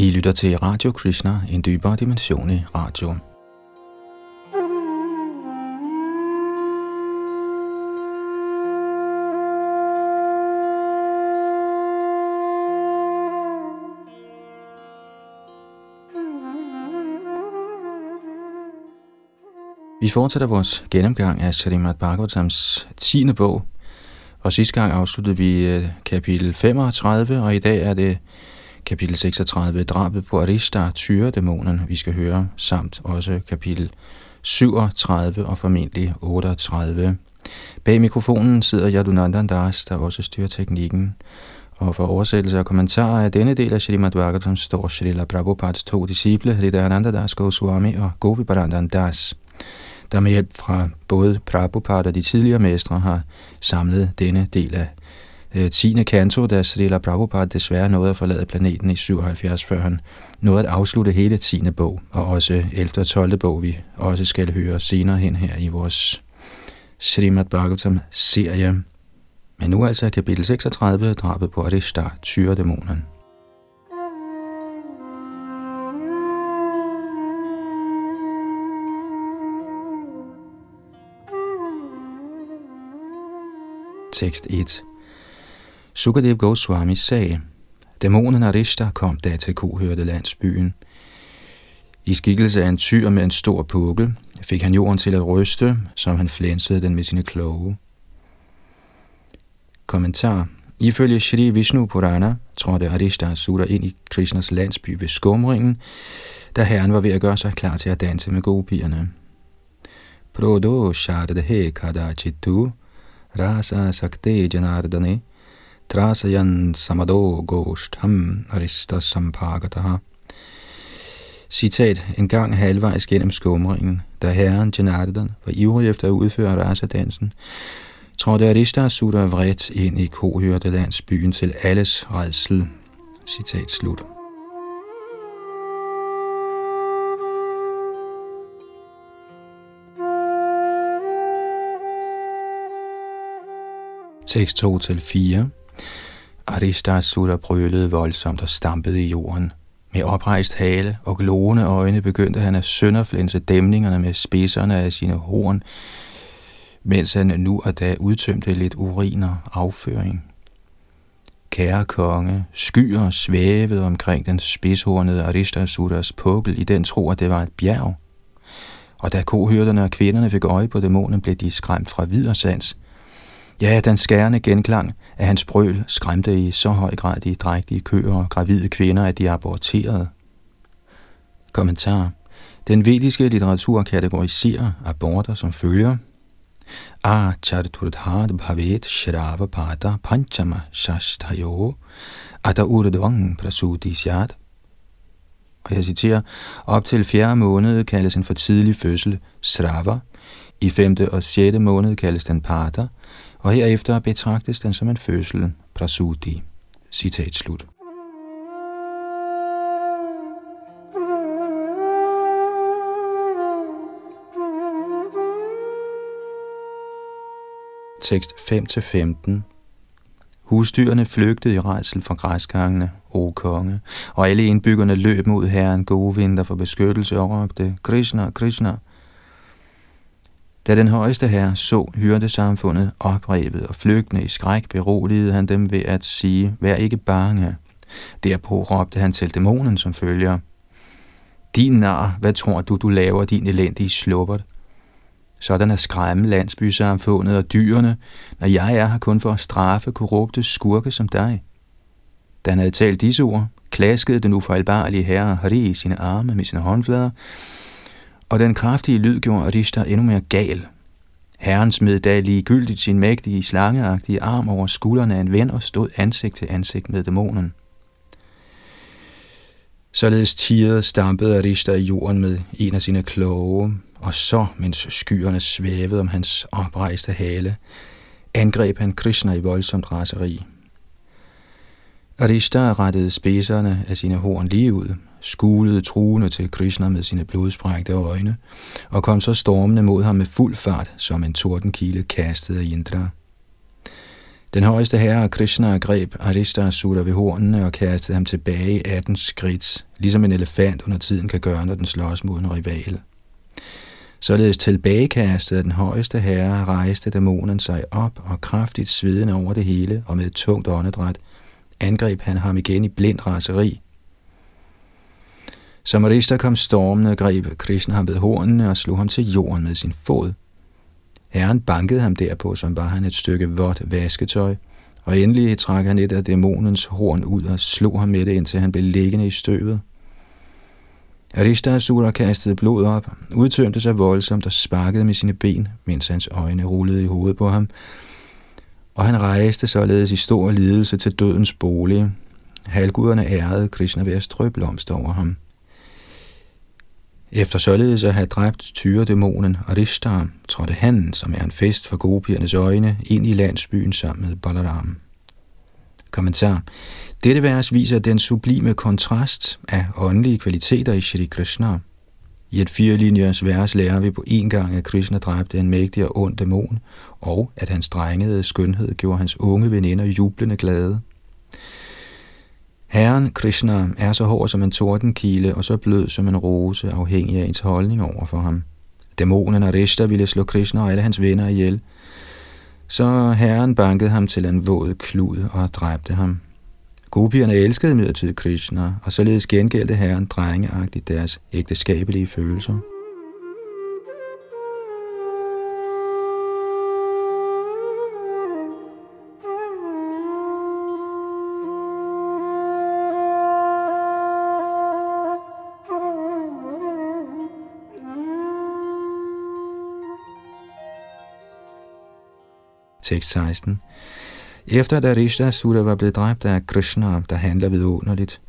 I lytter til Radio Krishna, en dybere dimension i radio. Vi fortsætter vores gennemgang af Srimad Bhagavatams 10. bog, og sidste gang afsluttede vi øh, kapitel 35, og i dag er det kapitel 36, drabet på Arishta, tyredæmonen, vi skal høre, samt også kapitel 37 og formentlig 38. Bag mikrofonen sidder Yadunandan Das, der også styrer teknikken. Og for oversættelse og kommentarer af denne del af Srimad Bhagavatam står Srila Prabhupads to disciple, Hridayananda Das Goswami og Gopi Barandan Das der med hjælp fra både Prabhupada og de tidligere mestre har samlet denne del af Øh, 10. kanto, da Srila Prabhupada desværre nåede at forlade planeten i 77, før han nåede at afslutte hele 10. bog, og også 11. og 12. bog, vi også skal høre senere hen her i vores Srimad Bhagavatam-serie. Men nu altså kapitel 36, drabet på Arishta, tyredæmonen. Tekst 1 Sukadev Goswami sagde, Dæmonen Arishta kom da til kohørte landsbyen. I skikkelse af en tyr med en stor pukkel, fik han jorden til at ryste, som han flænsede den med sine kloge. Kommentar Ifølge Shri Vishnu Purana trådte Arishta Sura ind i Krishnas landsby ved skumringen, da herren var ved at gøre sig klar til at danse med gopierne. Prodo Shardhe Kadachitu rasa sakte janardane trasayan samado ham arista sampagataha. Citat, en gang halvvejs gennem skumringen, da herren Janardan var ivrig efter at udføre rasadansen, trådte Arista Sutta vredt ind i kohørte byen til alles redsel. Citat slut. Tekst 2-4 Aristasura brølede voldsomt og stampede i jorden. Med oprejst hale og glående øjne begyndte han at sønderflænse dæmningerne med spidserne af sine horn, mens han nu og da udtømte lidt urin og afføring. Kære konge, skyer svævede omkring den spidshornede Aristasuras pukkel i den tro, at det var et bjerg. Og da kohyrderne og kvinderne fik øje på dæmonen, blev de skræmt fra videre sans – Ja, den skærende genklang af hans brøl skræmte i så høj grad de drægtige køer og gravide kvinder, at de aborterede. Kommentar. Den vediske litteratur kategoriserer aborter som følger. A charturthad bhavet shrava pada panchama shashtayo ada urdvang. Og jeg citerer, op til fjerde måned kaldes en for tidlig fødsel srava, i femte og sjette måned kaldes den pater, og herefter betragtes den som en fødsel, prasuti. Citat slut. Tekst 5-15 Husdyrene flygtede i rejsel fra græsgangene, o konge, og alle indbyggerne løb mod herren gode vinter for beskyttelse og råbte, Krishna, Krishna, da den højeste herre så hyrdesamfundet oprevet og flygtende i skræk, beroligede han dem ved at sige, vær ikke bange. Derpå råbte han til dæmonen som følger, Din nar, hvad tror du, du laver, din elendige slubbert? Sådan er skræmme landsbysamfundet og dyrene, når jeg er her kun for at straffe korrupte skurke som dig. Da han havde talt disse ord, klaskede den ufejlbarlige herre Hari i sine arme med sine håndflader, og den kraftige lyd gjorde Arishta endnu mere gal. Herren smed da ligegyldigt sin mægtige, slangeagtige arm over skuldrene af en ven og stod ansigt til ansigt med dæmonen. Således tirede stampede Arishta i jorden med en af sine kloge, og så, mens skyerne svævede om hans oprejste hale, angreb han Krishna i voldsomt raseri. Arishta rettede spidserne af sine horn lige ud, skulede truende til Krishna med sine blodsprængte øjne, og kom så stormende mod ham med fuld fart, som en tordenkile kastet af Indra. Den højeste herre Krishna greb Aristasura ved hornene og kastede ham tilbage i 18 skridt, ligesom en elefant under tiden kan gøre, når den slås mod en rival. Således tilbagekastede den højeste herre rejste dæmonen sig op og kraftigt svedende over det hele, og med et tungt åndedræt angreb han ham igen i blind raseri. Som Arista kom stormende, greb Krishna ham ved hornene og slog ham til jorden med sin fod. Herren bankede ham derpå, som var han et stykke vådt vasketøj, og endelig trak han et af dæmonens horn ud og slog ham med det, indtil han blev liggende i støvet. Aristasura kastede blod op, udtømte sig voldsomt og sparkede med sine ben, mens hans øjne rullede i hovedet på ham, og han rejste således i stor lidelse til dødens bolig. Halvguderne ærede Krishna ved at strø blomster over ham. Efter således at have dræbt tyredæmonen Arishtar, trådte han, som er en fest for gopiernes øjne, ind i landsbyen sammen med Balaram. Kommentar. Dette vers viser den sublime kontrast af åndelige kvaliteter i Shri Krishna. I et firelinjers vers lærer vi på en gang, at Krishna dræbte en mægtig og ond dæmon, og at hans drengede skønhed gjorde hans unge veninder jublende glade. Herren Krishna er så hård som en tordenkile og så blød som en rose, afhængig af ens holdning over for ham. Dæmonen Arishta ville slå Krishna og alle hans venner ihjel, så herren bankede ham til en våd klud og dræbte ham. Gopierne elskede imidlertid Krishna, og således gengældte herren drengeagtigt deres ægteskabelige følelser. 6.16. Efter da Rishta var blevet dræbt af Krishna, der handler vidunderligt,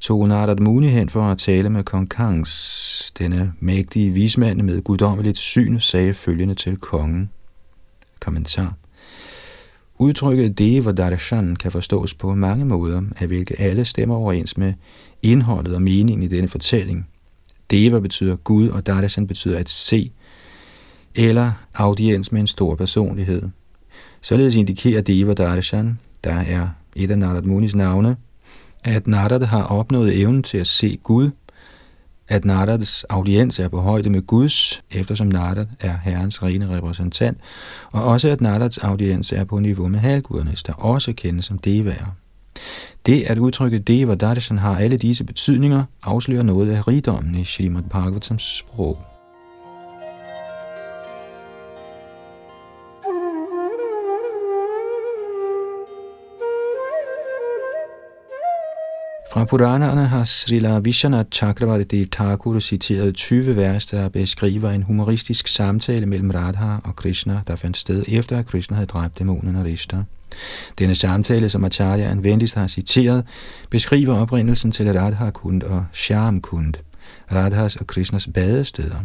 tog Narad Muni hen for at tale med kong Kangs. Denne mægtige vismand med guddommeligt syn sagde følgende til kongen. Kommentar. Udtrykket Deva Darshan kan forstås på mange måder, af hvilke alle stemmer overens med indholdet og meningen i denne fortælling. Deva betyder Gud, og Darshan betyder at se, eller audiens med en stor personlighed. Således indikerer Deva Darshan, der er et af Narad Munis navne, at Narad har opnået evnen til at se Gud, at Narads audiens er på højde med Guds, eftersom Narad er herrens rene repræsentant, og også at Narads audiens er på niveau med halvgudernes, der også kendes som Devaer. Det at udtrykke Deva Darshan har alle disse betydninger, afslører noget af rigdommen i Srimad Bhagavatams sprog. Fra Puranerne har Srila Vishwanath Chakravarti Dev Thakur citeret 20 vers, der beskriver en humoristisk samtale mellem Radha og Krishna, der fandt sted efter, at Krishna havde dræbt dæmonen Arishta. Denne samtale, som Acharya venligst har citeret, beskriver oprindelsen til Radha Kund og Shyam Kund, Radhas og Krishnas badesteder.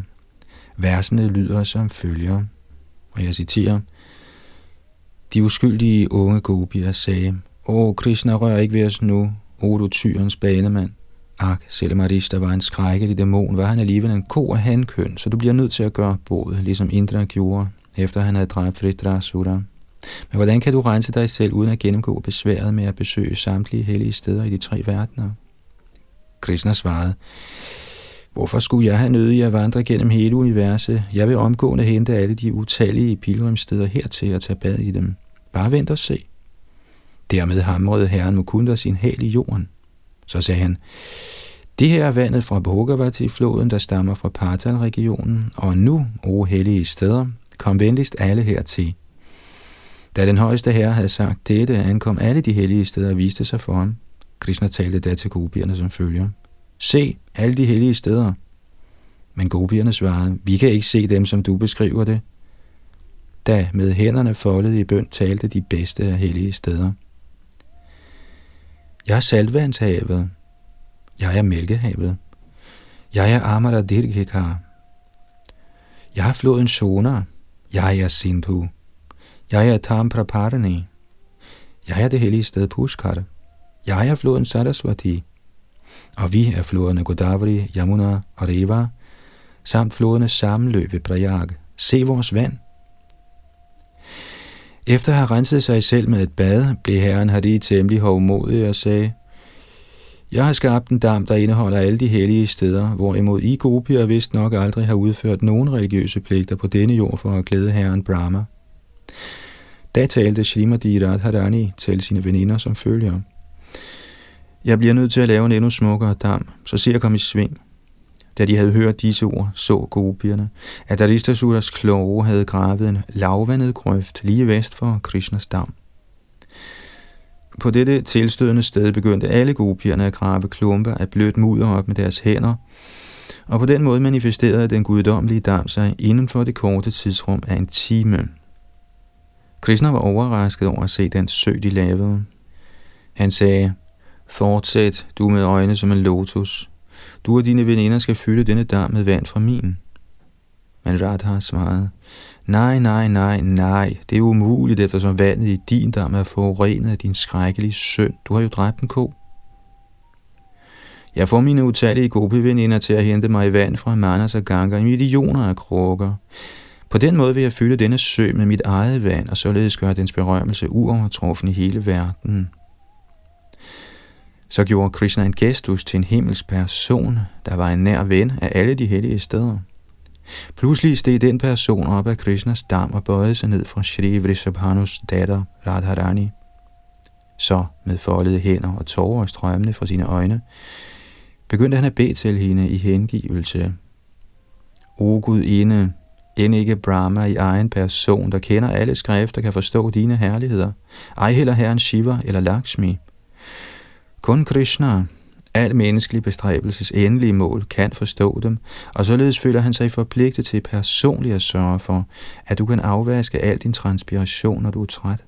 Versene lyder som følger, og jeg citerer, De uskyldige unge gopier sagde, Åh, Krishna, rør ikke ved os nu, Odo tyrens banemand. Ak, selvom Arista var en skrækkelig dæmon, var han alligevel en ko af hankøn, så du bliver nødt til at gøre både, ligesom Indra gjorde, efter han havde dræbt Vritrasura. Men hvordan kan du rense dig selv uden at gennemgå besværet med at besøge samtlige hellige steder i de tre verdener? Krishna svarede, Hvorfor skulle jeg have nødig at vandre gennem hele universet? Jeg vil omgående hente alle de utallige pilgrimsteder hertil og tage bad i dem. Bare vent og se. Dermed hamrede herren Mukunda sin hæl i jorden. Så sagde han, det her er vandet fra Bhogavati-floden, der stammer fra Partal-regionen, og nu, o hellige steder, kom venligst alle hertil. Da den højeste herre havde sagt dette, ankom alle de hellige steder og viste sig for ham. Krishna talte da til gopierne som følger. Se, alle de hellige steder. Men gopierne svarede, vi kan ikke se dem, som du beskriver det. Da med hænderne foldet i bøn talte de bedste af hellige steder. Jeg er saltvandshavet. Jeg er mælkehavet. Jeg er Amara Dirghikar. Jeg er floden Sona. Jeg er Sindhu. Jeg er Tampraparani. Jeg er det hellige sted Pushkar. Jeg er floden Saraswati. Og vi er floderne Godavari, Yamuna og Reva, samt floderne sammenløb ved Prayag. Se vores vand. Efter at have renset sig selv med et bad, blev herren Hari temmelig hovmodig og sagde, Jeg har skabt en dam, der indeholder alle de hellige steder, hvorimod I gopier vist nok aldrig har udført nogen religiøse pligter på denne jord for at glæde herren Brahma. Da talte Srimati Radharani til sine veninder som følger. Jeg bliver nødt til at lave en endnu smukkere dam, så se at komme i sving. Da de havde hørt disse ord, så gopierne, at Aristasuras kloge havde gravet en lavvandet grøft lige vest for Krishnas dam. På dette tilstødende sted begyndte alle gopierne at grave klumper af blødt mudder op med deres hænder, og på den måde manifesterede den guddommelige dam sig inden for det korte tidsrum af en time. Krishna var overrasket over at se den sø, de lavede. Han sagde, Fortsæt, du med øjne som en lotus. Du og dine veninder skal fylde denne dam med vand fra min. Men Radha svarede, nej, nej, nej, nej, det er umuligt, eftersom vandet i din dam er forurenet af din skrækkelige søn. Du har jo dræbt en ko. Jeg får mine utallige gopiveninder til at hente mig vand fra Manas og Ganga i millioner af krukker. På den måde vil jeg fylde denne sø med mit eget vand, og således gøre dens berømmelse uovertruffen i hele verden. Så gjorde Krishna en gestus til en himmelsk person, der var en nær ven af alle de hellige steder. Pludselig steg den person op af Krishnas dam og bøjede sig ned fra Shri Vrishabhanus datter Radharani. Så med foldede hænder og tårer strømmende fra sine øjne, begyndte han at bede til hende i hengivelse. O Gud ene, end ikke Brahma i egen person, der kender alle skrifter, kan forstå dine herligheder. Ej heller herren Shiva eller Lakshmi. Kun Krishna, al menneskelig bestræbelses endelige mål, kan forstå dem, og således føler han sig forpligtet til personligt at sørge for, at du kan afvaske al din transpiration, når du er træt.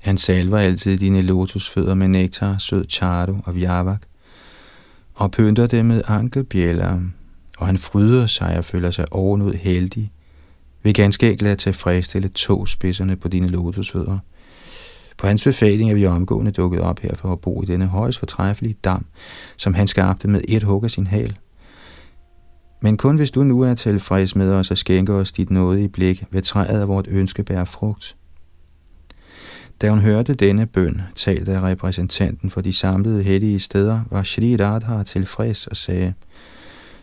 Han salver altid dine lotusfødder med nektar, sød chardu og viavak, og pynter dem med ankelbjæller, og han fryder sig og føler sig ovenud heldig, ved ganske enkelt at tilfredsstille to spidserne på dine lotusfødder. På hans befaling er vi omgående dukket op her for at bo i denne højst fortræffelige dam, som han skabte med et hug af sin hal. Men kun hvis du nu er tilfreds med os og skænker os dit nåde i blik, ved træet af vort ønske bære frugt. Da hun hørte denne bøn, talte af repræsentanten for de samlede hellige steder, var Shri Radha tilfreds og sagde,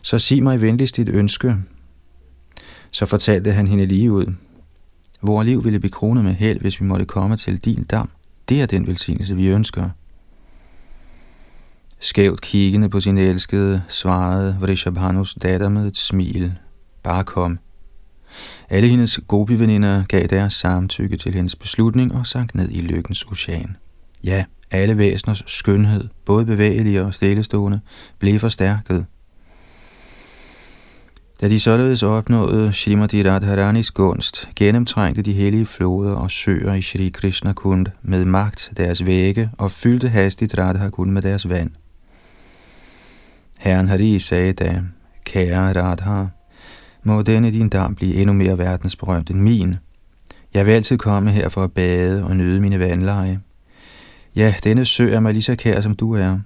så sig mig venligst dit ønske. Så fortalte han hende lige ud, Vores liv ville blive kronet med held, hvis vi måtte komme til din dam. Det er den velsignelse, vi ønsker. Skævt kiggende på sin elskede, svarede Vrishabhanus datter med et smil. Bare kom. Alle hendes gopiveninder gav deres samtykke til hendes beslutning og sank ned i lykkens ocean. Ja, alle væseners skønhed, både bevægelige og stillestående, blev forstærket – da de således opnåede Shrimati Radharanis gunst, gennemtrængte de hellige floder og søer i Shri Krishna Kund med magt deres vægge og fyldte hastigt Radha Kund med deres vand. Herren Hari sagde da, kære Radha, må denne din dam blive endnu mere verdensberømt end min. Jeg vil altid komme her for at bade og nyde mine vandleje. Ja, denne sø er mig lige så kær, som du er.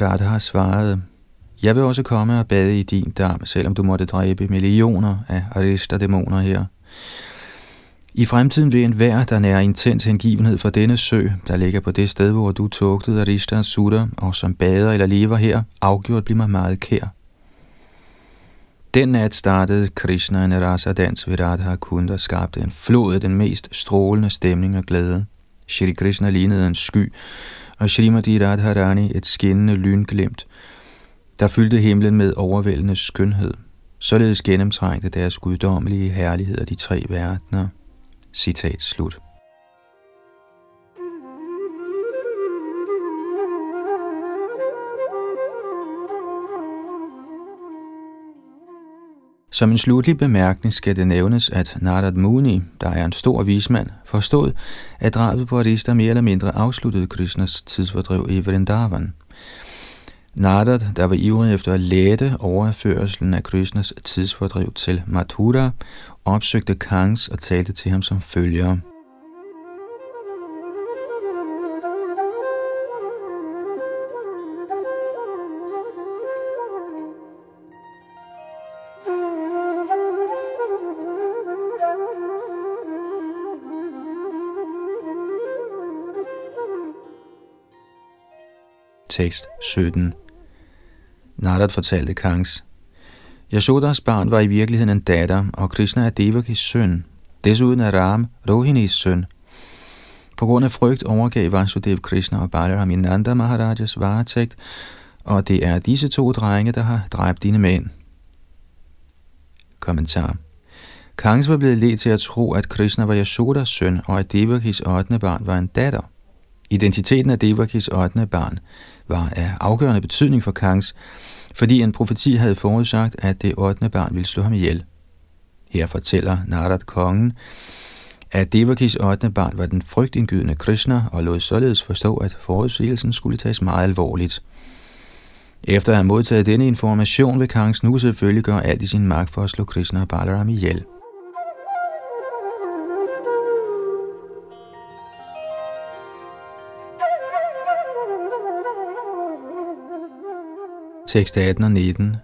Radha svarede, jeg vil også komme og bade i din dam, selvom du måtte dræbe millioner af Arista-dæmoner her. I fremtiden vil enhver, der nærer intens hengivenhed for denne sø, der ligger på det sted, hvor du tugtede Arista Sutter, og som bader eller lever her, afgjort blive mig meget kær. Den nat startede Krishna en rasa dans ved Radha Kund og skabte en flod af den mest strålende stemning og glæde. Shri Krishna lignede en sky, og Srimati Radharani et skinnende lynglimt, der fyldte himlen med overvældende skønhed. Således gennemtrængte deres guddommelige herligheder de tre verdener. Citat slut. Som en slutlig bemærkning skal det nævnes, at Narad Muni, der er en stor vismand, forstod, at drabet på Arista mere eller mindre afsluttede Krishnas tidsfordriv i Vrindavan – Narad, der var ivrig efter at lette overførselen af Krishnas tidsfordriv til Mathura, opsøgte Kangs og talte til ham som følger. Tekst 17 Narad fortalte Kangs, Yashodas barn var i virkeligheden en datter, og Krishna er Devakis søn. Desuden er Ram Rohinis søn. På grund af frygt overgav Vasudev Krishna og Balaram i Nanda Maharajas varetægt, og det er disse to drenge, der har dræbt dine mænd. Kommentar Kangs var blevet ledt til at tro, at Krishna var Yashodas søn, og at Devakis 8. barn var en datter. Identiteten af Devakis 8. barn var af afgørende betydning for Kangs, fordi en profeti havde forudsagt, at det 8. barn ville slå ham ihjel. Her fortæller Narad kongen, at Devakis 8. barn var den frygtindgydende Krishna og lod således forstå, at forudsigelsen skulle tages meget alvorligt. Efter at have modtaget denne information vil Kangs nu selvfølgelig gøre alt i sin magt for at slå Krishna og Balaram ihjel. Tekst 18 og 19.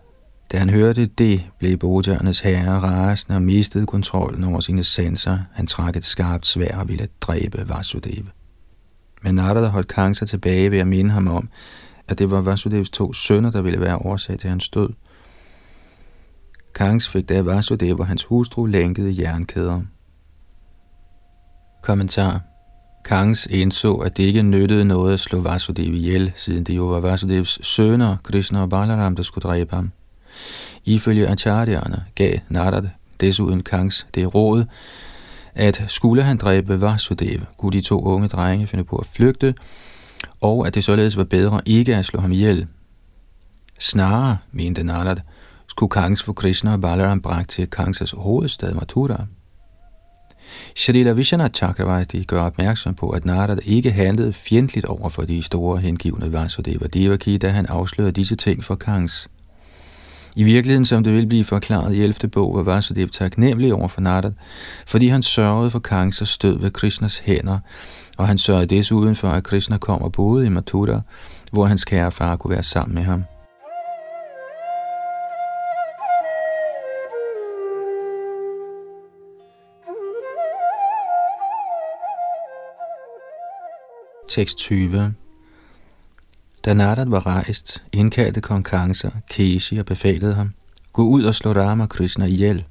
Da han hørte det, blev Bodjørnes herre rasende og mistede kontrollen over sine sanser. Han trak et skarpt svær og ville dræbe Vasudeva. Men Narada holdt Kang sig tilbage ved at minde ham om, at det var Vasudevs to sønner, der ville være årsag til hans død. Kangs fik da Vasudev og hans hustru lænkede jernkæder. Kommentar Kangs indså, at det ikke nyttede noget at slå Vasudev ihjel, siden det jo var Vasudevs sønner, Krishna og Balaram, der skulle dræbe ham. Ifølge acharyerne gav Narad desuden Kangs det råd, at skulle han dræbe Vasudev, kunne de to unge drenge finde på at flygte, og at det således var bedre ikke at slå ham ihjel. Snarere, mente Narad, skulle Kangs få Krishna og Balaram bragt til Kangsas hovedstad Mathura. Shrila Vishana Chakravarti gør opmærksom på, at Narada ikke handlede fjendtligt over for de store hengivne Vasudeva Devaki, da han afslørede disse ting for Kangs. I virkeligheden, som det vil blive forklaret i 11. bog, var Vasudev taknemmelig over for Narada, fordi han sørgede for Kangs og stød ved Krishnas hænder, og han sørgede desuden for, at Krishna kom og boede i Mathura, hvor hans kære far kunne være sammen med ham. Tekst 20 Da Narad var rejst, indkaldte kong Kansa Keshi og befalede ham, gå ud og slå Rama Krishna ihjel.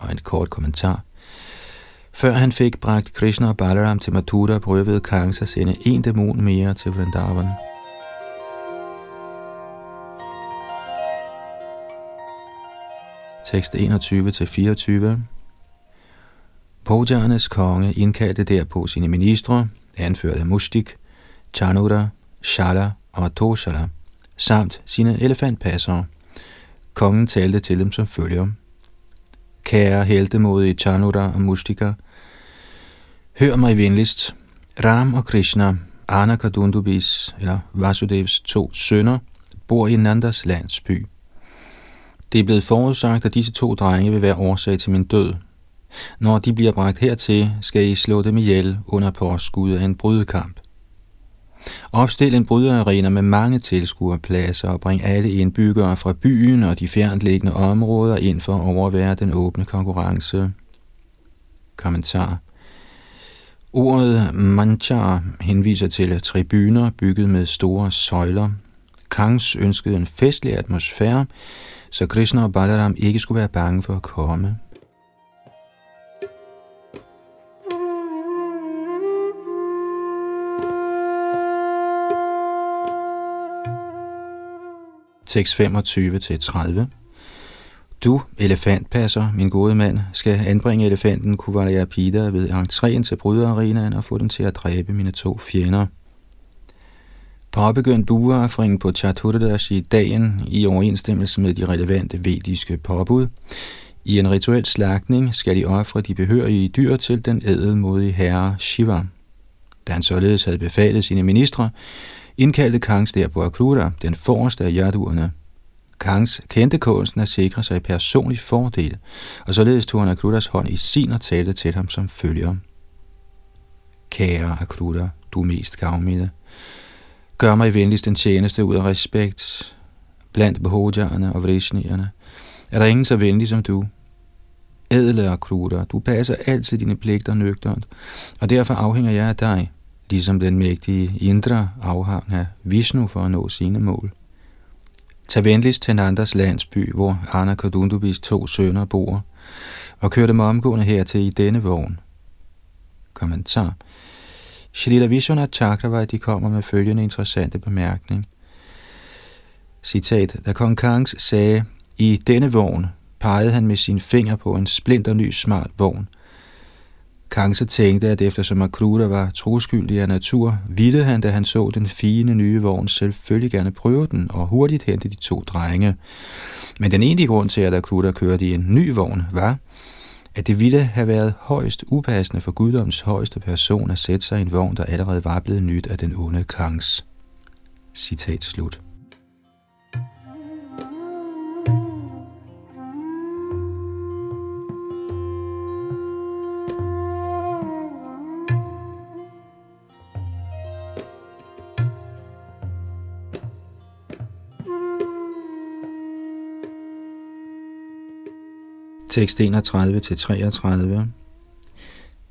Og en kort kommentar. Før han fik bragt Krishna og Balaram til Mathura, prøvede Kansa at sende en dæmon mere til Vrindavan. Tekst 21-24 Pojarnes konge indkaldte derpå sine ministre, anført af Mustik, Chanura, Shala og Toshala, samt sine elefantpassere. Kongen talte til dem som følger. Kære heltemodige Chanura og Mustika, hør mig venligst. Ram og Krishna, Anakadundubis eller Vasudevs to sønner, bor i Nandas landsby. Det er blevet forudsagt, at disse to drenge vil være årsag til min død, når de bliver bragt hertil, skal I slå dem ihjel under påskud af en brydekamp. Opstil en brydearena med mange tilskuerpladser og bring alle indbyggere fra byen og de fjerntliggende områder ind for at overvære den åbne konkurrence. Kommentar Ordet manchar henviser til tribuner bygget med store søjler. Kangs ønskede en festlig atmosfære, så Krishna og Balaram ikke skulle være bange for at komme. Tekst 25-30. Du, elefantpasser, min gode mand, skal anbringe elefanten Kuvalaya Pida ved entréen til bryderarenaen og få den til at dræbe mine to fjender. Påbegynd bueoffringen på Chaturdashi dagen i overensstemmelse med de relevante vediske påbud. I en rituel slagtning skal de ofre de behørige dyr til den ædelmodige herre Shiva. Da han således havde befalet sine ministre, indkaldte Kangs derpå Akrura, den forreste af jaduerne. Kangs kendte kunsten at sikre sig personlig fordel, og således tog han Akrutas hånd i sin og talte til ham som følger. Kære Akruta, du er mest gavmilde. Gør mig venligst den tjeneste ud af respekt. Blandt behodjerne og vrishnierne er der ingen så venlig som du. Ædle Akruta, du passer altid dine pligter nøgternt, og derfor afhænger jeg af dig ligesom den mægtige Indra afhang af Vishnu for at nå sine mål. Tag venligst til Nandas landsby, hvor Anna Kodundubis to sønner bor, og kør dem omgående hertil i denne vogn. Kommentar. Shrita Vishwanath Chakravarti kommer med følgende interessante bemærkning. Citat. Da kong Kangs sagde, i denne vogn pegede han med sin finger på en splinterny smart vogn. Kangse tænkte, at eftersom Makruta var troskyldig af natur, ville han, da han så den fine nye vogn, selvfølgelig gerne prøve den og hurtigt hente de to drenge. Men den egentlige grund til, at Akruta kørte i en ny vogn, var, at det ville have været højst upassende for guddoms højeste person at sætte sig i en vogn, der allerede var blevet nyt af den onde Kangs. Citat slut. Tekst 31-33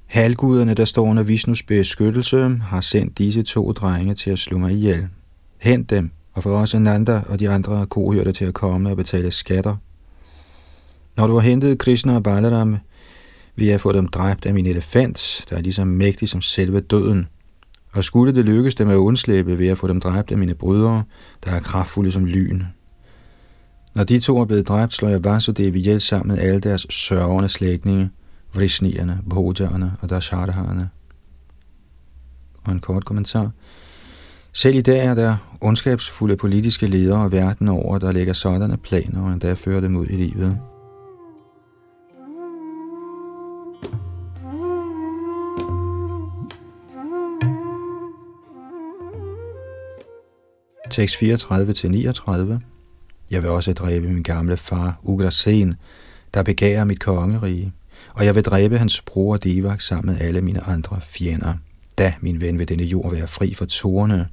Halguderne, der står under Vishnus beskyttelse, har sendt disse to drenge til at slå mig ihjel. Hent dem, og få også Nanda og de andre kohørte til at komme og betale skatter. Når du har hentet Krishna og Balaram, vil jeg få dem dræbt af min elefant, der er lige så mægtig som selve døden. Og skulle det lykkes dem at undslippe, vil jeg få dem dræbt af mine brødre, der er kraftfulde som lyn. Når de to er blevet dræbt, slår jeg Vasudev ihjel sammen med alle deres sørgende slægtninge, Vrishnierne, bhojaerne og Dasharahane. Og en kort kommentar. Selv i dag er der ondskabsfulde politiske ledere verden over, der lægger sådanne planer og endda fører dem ud i livet. Tekst 34-39 jeg vil også dræbe min gamle far, Ugrasen, der begærer mit kongerige, og jeg vil dræbe hans bror Divak sammen med alle mine andre fjender. Da, min ven, vil denne jord være fri for tårne.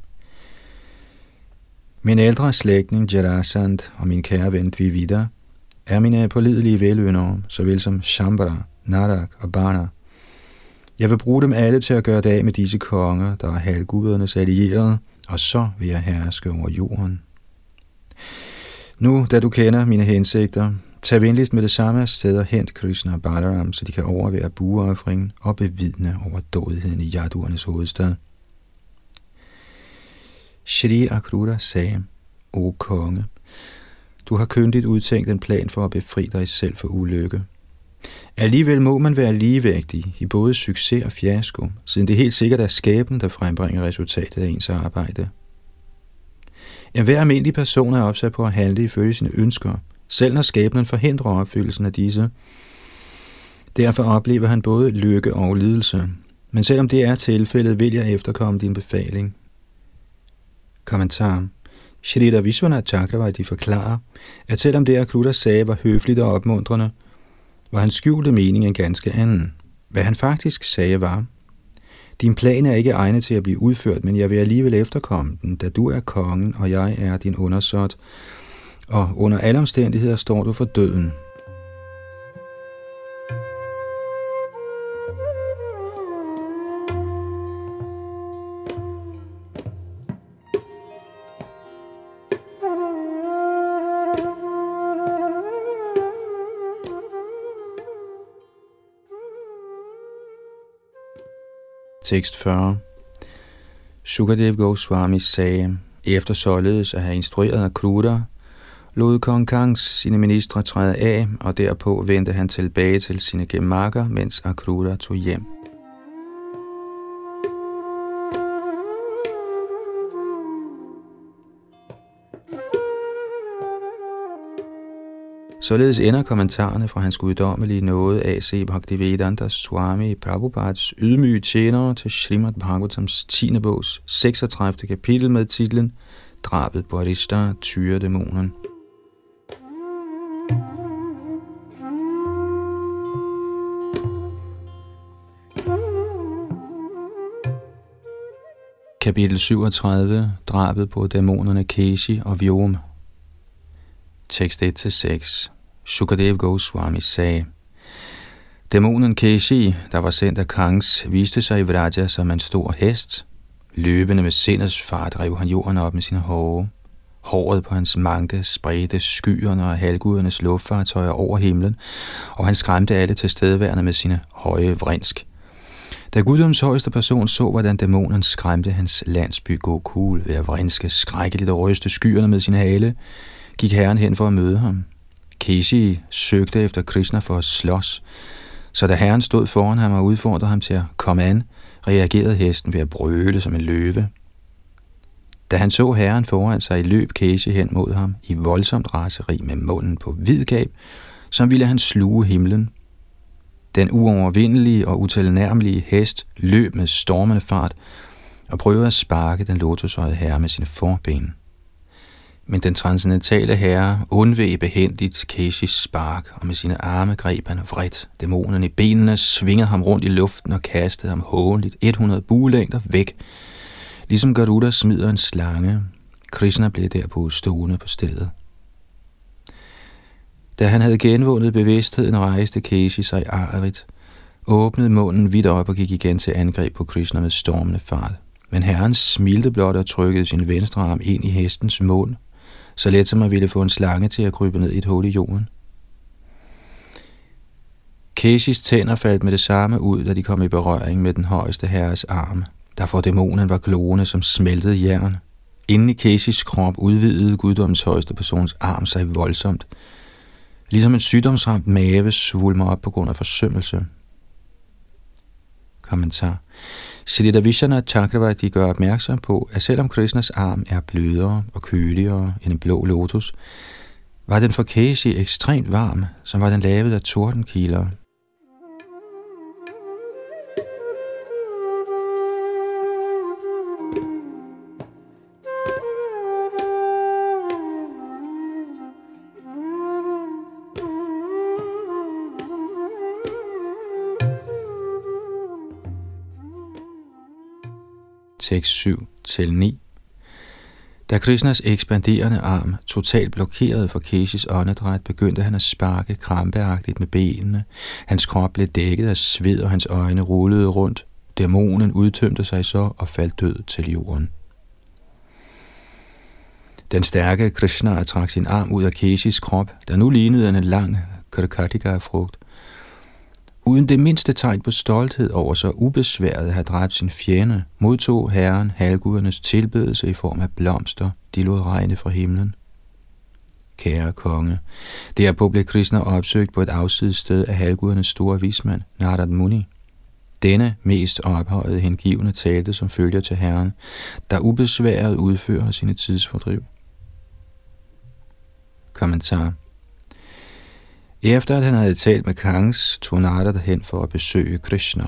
Min ældre slægtning Jarasand og min kære ven Dvivida er mine pålidelige velønder, såvel som Shambara, Narak og Bana. Jeg vil bruge dem alle til at gøre dag med disse konger, der er halvgudernes allierede, og så vil jeg herske over jorden. Nu, da du kender mine hensigter, tag venligst med det samme sted og hent Krishna og Balaram, så de kan overvære bueoffringen og bevidne over dådigheden i jaduernes hovedstad. Shri Akruta sagde, O konge, du har køndigt udtænkt en plan for at befri dig selv for ulykke. Alligevel må man være ligevægtig i både succes og fiasko, siden det helt sikkert er skæben, der frembringer resultatet af ens arbejde – en hver almindelig person er opsat på at handle ifølge sine ønsker, selv når skæbnen forhindrer opfyldelsen af disse. Derfor oplever han både lykke og lidelse. Men selvom det er tilfældet, vil jeg efterkomme din befaling. Kommentar Shrita Vishwanath Chakravarti forklarer, at selvom det Akluta sagde var høfligt og opmuntrende, var hans skjulte mening en ganske anden. Hvad han faktisk sagde var, din plan er ikke egnet til at blive udført, men jeg vil alligevel efterkomme den, da du er kongen, og jeg er din undersåt, og under alle omstændigheder står du for døden. Tekst 40 Sukadev Goswami sagde, efter således at have instrueret Akruta, lod kong Kangs sine ministre træde af, og derpå vendte han tilbage til sine gemakker, mens Akruta tog hjem. Således ender kommentarerne fra hans guddommelige nåde A.C. Bhaktivedanta Swami Prabhupads ydmyge tjenere til Srimad Bhagavatams 10. bogs 36. kapitel med titlen Drabet på Arishta, tyredæmonen. Kapitel 37. Drabet på dæmonerne Keshi og Vyom tekst 1-6. Sukadev Goswami sagde, Dæmonen Keshi, der var sendt af Kangs, viste sig i Vraja som en stor hest, Løbende med sindets fart drev han jorden op med sine hove. Håret på hans manke spredte skyerne og halvgudernes luftfartøjer over himlen, og han skræmte alle til stedværende med sine høje vrinsk. Da guddoms højeste person så, hvordan dæmonen skræmte hans landsby Gokul ved at vrinske skrækkeligt og ryste skyerne med sin hale, gik herren hen for at møde ham. Keshi søgte efter Krishna for at slås, så da herren stod foran ham og udfordrede ham til at komme an, reagerede hesten ved at brøle som en løve. Da han så herren foran sig, løb Keshi hen mod ham i voldsomt raseri med munden på hvid gab, som ville han sluge himlen. Den uovervindelige og utilnærmelige hest løb med stormende fart og prøvede at sparke den lotusøjede herre med sine forben. Men den transcendentale herre undveg behendigt Keshis spark, og med sine arme greb han vredt dæmonen i benene, svingede ham rundt i luften og kastede ham hånligt 100 buelængder væk, ligesom Garuda smider en slange. Krishna blev derpå stående på stedet. Da han havde genvundet bevidstheden, rejste Keshi sig arigt, åbnede munden vidt op og gik igen til angreb på Krishna med stormende fart. Men herren smilte blot og trykkede sin venstre arm ind i hestens mund, så let som man ville få en slange til at krybe ned i et hul i jorden. Keshis tænder faldt med det samme ud, da de kom i berøring med den højeste herres arm. for dæmonen var glående som smeltet jern. Inden i Keshis krop udvidede guddommens højeste persons arm sig voldsomt, Ligesom en sygdomsramt mave svulmer op på grund af forsømmelse. Kommentar. Siddhita Vishana Chakravarti gør opmærksom på, at selvom Krishnas arm er blødere og køligere end en blå lotus, var den for Kesi ekstremt varm, som var den lavet af tordenkilder, 6-7-9. Da Krishnas ekspanderende arm totalt blokerede for Keshis åndedræt, begyndte han at sparke krampeagtigt med benene. Hans krop blev dækket af sved, og hans øjne rullede rundt. Dæmonen udtømte sig så og faldt død til jorden. Den stærke Krishna trak sin arm ud af Keshis krop, der nu lignede en lang Kirkatika-frugt, Uden det mindste tegn på stolthed over så ubesværet at have dræbt sin fjende, modtog herren halvgudernes tilbedelse i form af blomster, de lod regne fra himlen. Kære konge, derpå blev Krishna opsøgt på et afsides sted af halvgudernes store vismand, Narad Muni. Denne mest ophøjede hengivne talte som følger til herren, der ubesværet udfører sine tidsfordriv. Kommentar efter at han havde talt med Kangs, tog Narada hen for at besøge Krishna.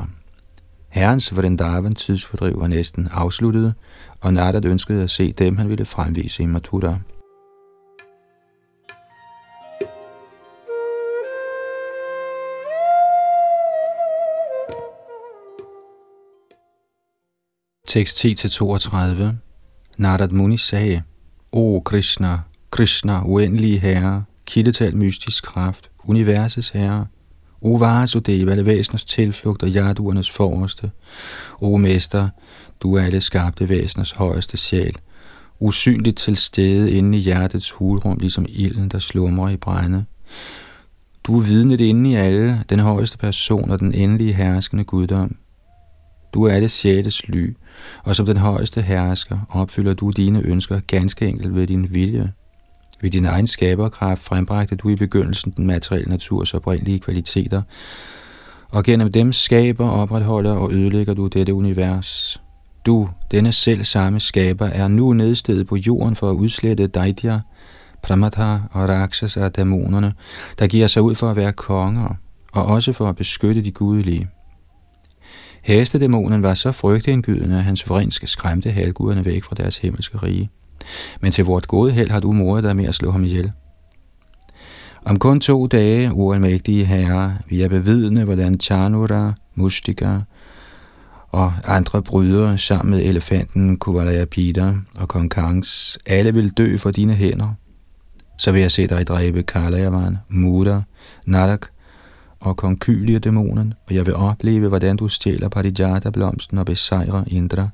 Herrens Vrindavan tidsfordriv var næsten afsluttet, og Narada ønskede at se dem, han ville fremvise i Mathura. Tekst 10-32 Narad Muni sagde, O Krishna, Krishna, uendelige herre, kildetal mystisk kraft, universets herre, O Vasudeva, alle væseners tilflugt og jaduernes forreste. O Mester, du er alle skabte væseners højeste sjæl, usynligt til stede inde i hjertets hulrum, ligesom ilden, der slumrer i brænde. Du er vidnet inde i alle, den højeste person og den endelige herskende guddom. Du er alle sjæles ly, og som den højeste hersker opfylder du dine ønsker ganske enkelt ved din vilje. Ved din egen skaberkraft frembragte du i begyndelsen den materielle naturs oprindelige kvaliteter, og gennem dem skaber, opretholder og ødelægger du dette univers. Du, denne selv samme skaber, er nu nedstedet på jorden for at udslette Daitya, Pramatha og Rakshas af dæmonerne, der giver sig ud for at være konger, og også for at beskytte de gudelige. Hestedæmonen var så frygtindgydende, at hans vrinske skræmte halvguderne væk fra deres himmelske rige men til vort gode held har du moret dig med at slå ham ihjel. Om kun to dage, ualmægtige herre, vi er bevidne, hvordan Chanura, Mustika og andre brydere sammen med elefanten Kuvalayapida og kong Kangs, alle vil dø for dine hænder. Så vil jeg se dig dræbe Kalayavan, Muda, Nadak og kong dæmonen, og jeg vil opleve, hvordan du stjæler Parijata-blomsten og besejrer Indra.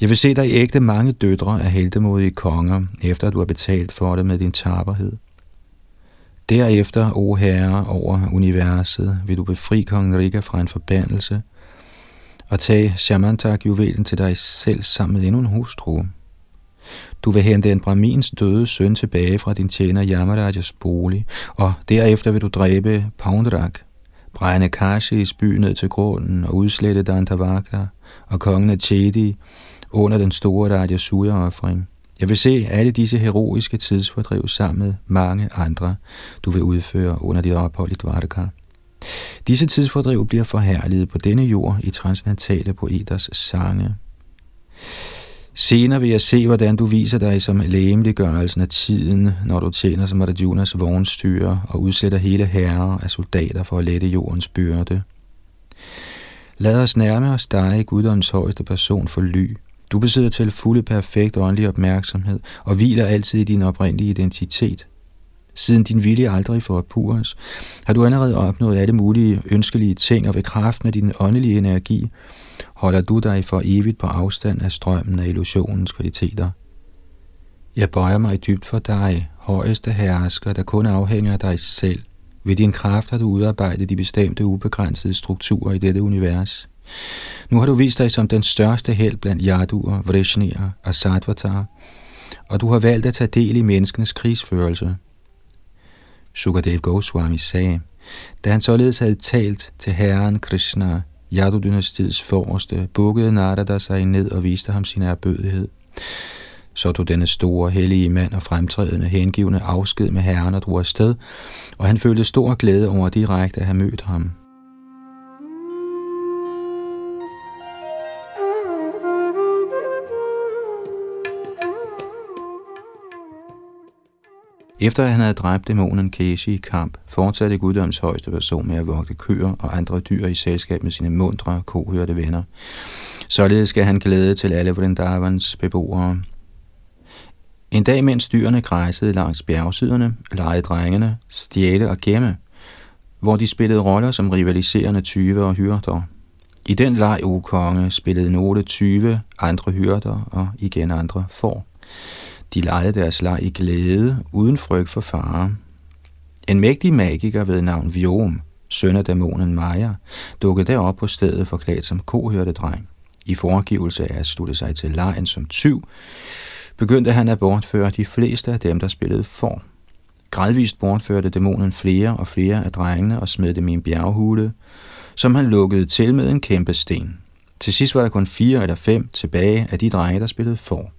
Jeg vil se dig ægte mange døtre af heldemodige konger, efter at du har betalt for det med din taberhed. Derefter, o Herre over universet, vil du befri kongen Rika fra en forbandelse og tage Shamantak-juvelen til dig selv sammen med endnu en hustru. Du vil hente en Brahmins døde søn tilbage fra din tjener Yamarajas bolig, og derefter vil du dræbe Poundrak, brænde Kashis by ned til grunden og udslette Dantavaka og kongen af Chedi under den store Rajasuya-offring. Jeg vil se alle disse heroiske tidsfordriv sammen med mange andre, du vil udføre under dit ophold i Dvarka. Disse tidsfordriv bliver forherliget på denne jord i transnatale poeters sange. Senere vil jeg se, hvordan du viser dig som lægemliggørelsen af tiden, når du tjener som Arjunas vognstyre og udsætter hele herrer af soldater for at lette jordens byrde. Lad os nærme os dig, Guddoms højeste person, for ly. Du besidder til fulde perfekt åndelig opmærksomhed og hviler altid i din oprindelige identitet. Siden din vilje aldrig får forpures, har du allerede opnået alle mulige ønskelige ting, og ved kraften af din åndelige energi holder du dig for evigt på afstand af strømmen af illusionens kvaliteter. Jeg bøjer mig dybt for dig, højeste hersker, der kun afhænger af dig selv. Ved din kraft har du udarbejdet de bestemte ubegrænsede strukturer i dette univers. Nu har du vist dig som den største held blandt Yaduer, Vrishnier og Sattvatar, og du har valgt at tage del i menneskenes krigsførelse. Sukadev Goswami sagde, da han således havde talt til herren Krishna, Yadu-dynastiets forreste, bukkede Narada sig ned og viste ham sin erbødighed. Så tog denne store, hellige mand og fremtrædende hengivende afsked med herren og drog afsted, og han følte stor glæde over direkte at have mødt ham. Efter at han havde dræbt dæmonen Keshi i kamp, fortsatte guddoms højeste person med at vogte køer og andre dyr i selskab med sine mundre kohørte venner. Således skal han glæde til alle Vrindavans beboere. En dag, mens dyrene græssede langs bjergsiderne, legede drengene stjæle og gemme, hvor de spillede roller som rivaliserende tyve og hyrder. I den leg, o konge, spillede nogle tyve, andre hyrder og igen andre får. De legede deres leg i glæde, uden frygt for fare. En mægtig magiker ved navn Viom, søn af dæmonen Maja, dukkede derop på stedet forklædt som kohørtedreng. I foregivelse af at slutte sig til lejen som tyv, begyndte han at bortføre de fleste af dem, der spillede for. Gradvist bortførte dæmonen flere og flere af drengene og smed dem i en bjerghule, som han lukkede til med en kæmpe sten. Til sidst var der kun fire eller fem tilbage af de drenge, der spillede for.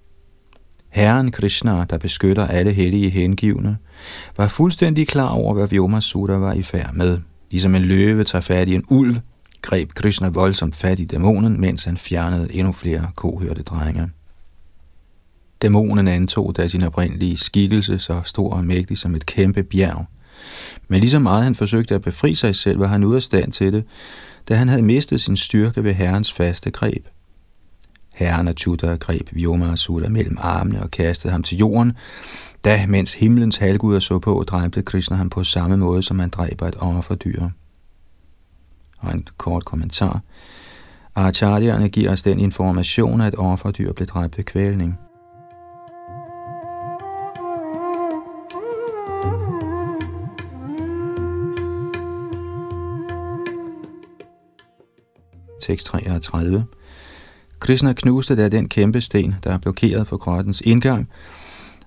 Herren Krishna, der beskytter alle hellige hengivne, var fuldstændig klar over, hvad Vyomasura var i færd med. Ligesom en løve tager fat i en ulv, greb Krishna voldsomt fat i dæmonen, mens han fjernede endnu flere kohørte drenge. Dæmonen antog da sin oprindelige skikkelse så stor og mægtig som et kæmpe bjerg. Men lige så meget han forsøgte at befri sig selv, var han ude af stand til det, da han havde mistet sin styrke ved herrens faste greb. Herren Achuta greb Vyomasura mellem armene og kastede ham til jorden, da mens himlens halvguder så på, dræbte Krishna ham på samme måde, som man dræber et offerdyr. Og en kort kommentar. Acharya'erne giver os den information, at offerdyr blev dræbt ved kvælning. Tekst 33 Krishna knuste da den kæmpe sten, der er blokeret på grottens indgang,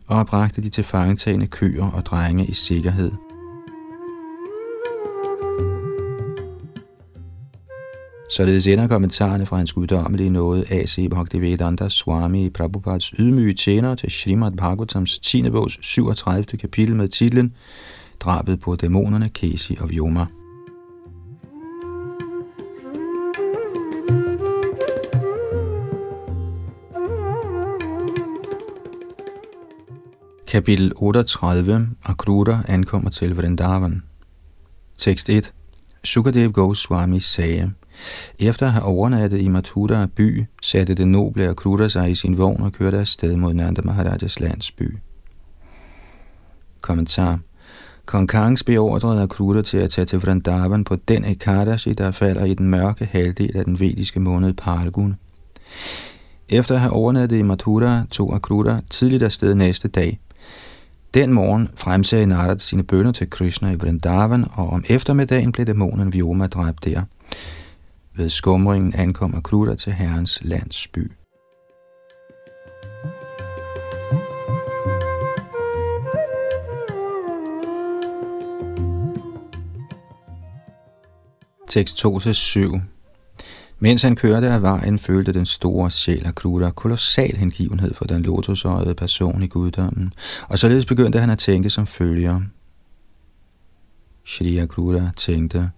og bragte de til fangetagende køer og drenge i sikkerhed. Således ender kommentarerne fra hans guddommelige nåde A.C. Bhaktivedanta Swami Prabhupads ydmyge tjener til Srimad Bhagavatams 10. bogs 37. kapitel med titlen Drabet på dæmonerne Kesi og Vyoma. Kapitel 38 Akrura ankommer til Vrindavan Tekst 1 Sukadev Goswami sagde, efter at have overnattet i Mathura by, satte den noble Akrura sig i sin vogn og kørte afsted mod Nanda Maharajas landsby. Kommentar Kong Kangs beordrede Akruta til at tage til Vrindavan på den Ekadashi, der falder i den mørke halvdel af den vediske måned Palgun. Efter at have overnattet i Mathura, tog Akruta tidligt afsted næste dag. Den morgen fremsagde Narada sine bønder til Krishna i Vrindavan, og om eftermiddagen blev dæmonen Vyoma dræbt der. Ved skumringen ankom Akruta til herrens landsby. Tekst 2-7 mens han kørte af vejen, følte den store sjæl af Kruder kolossal hengivenhed for den lotusøjede person i guddommen, og således begyndte han at tænke som følger. Shri Akruta tænkte,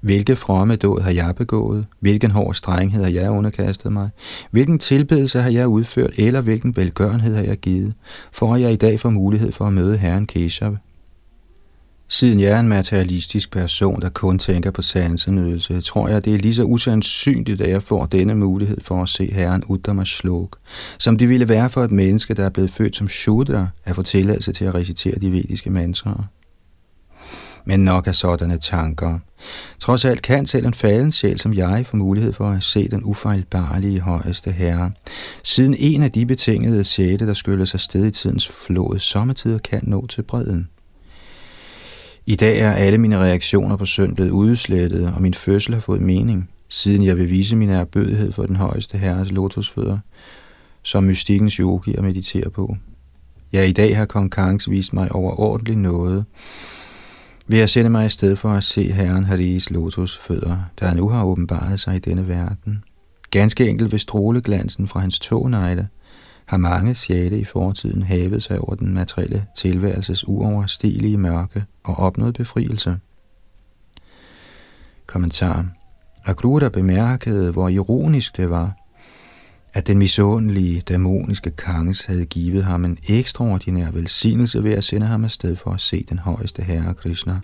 hvilke fromme dåd har jeg begået? Hvilken hård strenghed har jeg underkastet mig? Hvilken tilbedelse har jeg udført, eller hvilken velgørenhed har jeg givet, for at jeg i dag får mulighed for at møde Herren Keshav Siden jeg er en materialistisk person, der kun tænker på sansenydelse, tror jeg, det er lige så usandsynligt, at jeg får denne mulighed for at se Herren Uddama Shlok, som det ville være for et menneske, der er blevet født som Shudra, at få tilladelse til at recitere de vediske mantraer. Men nok af sådanne tanker. Trods alt kan selv en falden sjæl som jeg få mulighed for at se den ufejlbarlige højeste herre. Siden en af de betingede sjæle, der skylder sig sted i tidens flod, sommetider kan nå til bredden. I dag er alle mine reaktioner på synd blevet udslettet, og min fødsel har fået mening, siden jeg vil vise min erbødighed for den højeste herres lotusfødder, som mystikkens yogier mediterer på. Ja, i dag har kong Kangs vist mig overordentlig noget, ved at sende mig i sted for at se herren Haris lotusfødder, der nu har åbenbaret sig i denne verden. Ganske enkelt ved stråleglansen fra hans tånegle – har mange sjæle i fortiden hævet sig over den materielle tilværelses uoverstigelige mørke og opnået befrielse. Kommentar. Agruda bemærkede, hvor ironisk det var, at den misundelige, dæmoniske kanges havde givet ham en ekstraordinær velsignelse ved at sende ham afsted for at se den højeste herre Krishna.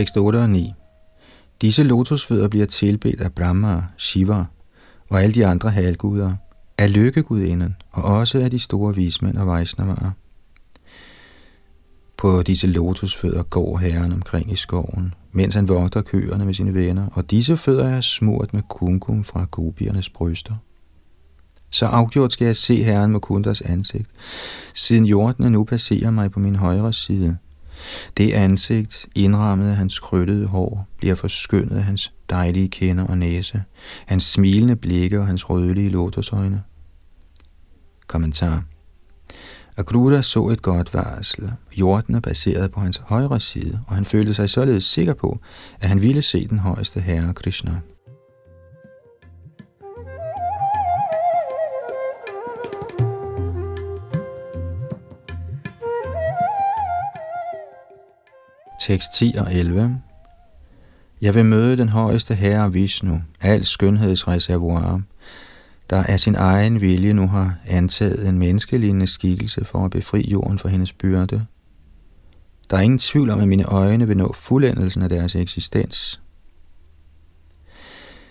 Tekst 8 og 9. Disse lotusfødder bliver tilbedt af Brahma, Shiva og alle de andre halvguder, af lykkegudinden og også af de store vismænd og vejsnavarer. På disse lotusfødder går herren omkring i skoven, mens han vogter køerne med sine venner, og disse fødder er smurt med kunkum fra gobiernes bryster. Så afgjort skal jeg se herren med kundas ansigt, siden jorden nu passerer mig på min højre side – det ansigt, indrammet af hans krøllede hår, bliver forskyndet af hans dejlige kinder og næse, hans smilende blikke og hans rødlige lotusøjne. Kommentar Agruda så et godt varsel. Jorden er baseret på hans højre side, og han følte sig således sikker på, at han ville se den højeste herre Krishna. Tekst 10 og 11. Jeg vil møde den højeste herre Vishnu, al skønhedsreservoir, der af sin egen vilje nu har antaget en menneskelignende skikkelse for at befri jorden for hendes byrde. Der er ingen tvivl om, at mine øjne vil nå fuldendelsen af deres eksistens.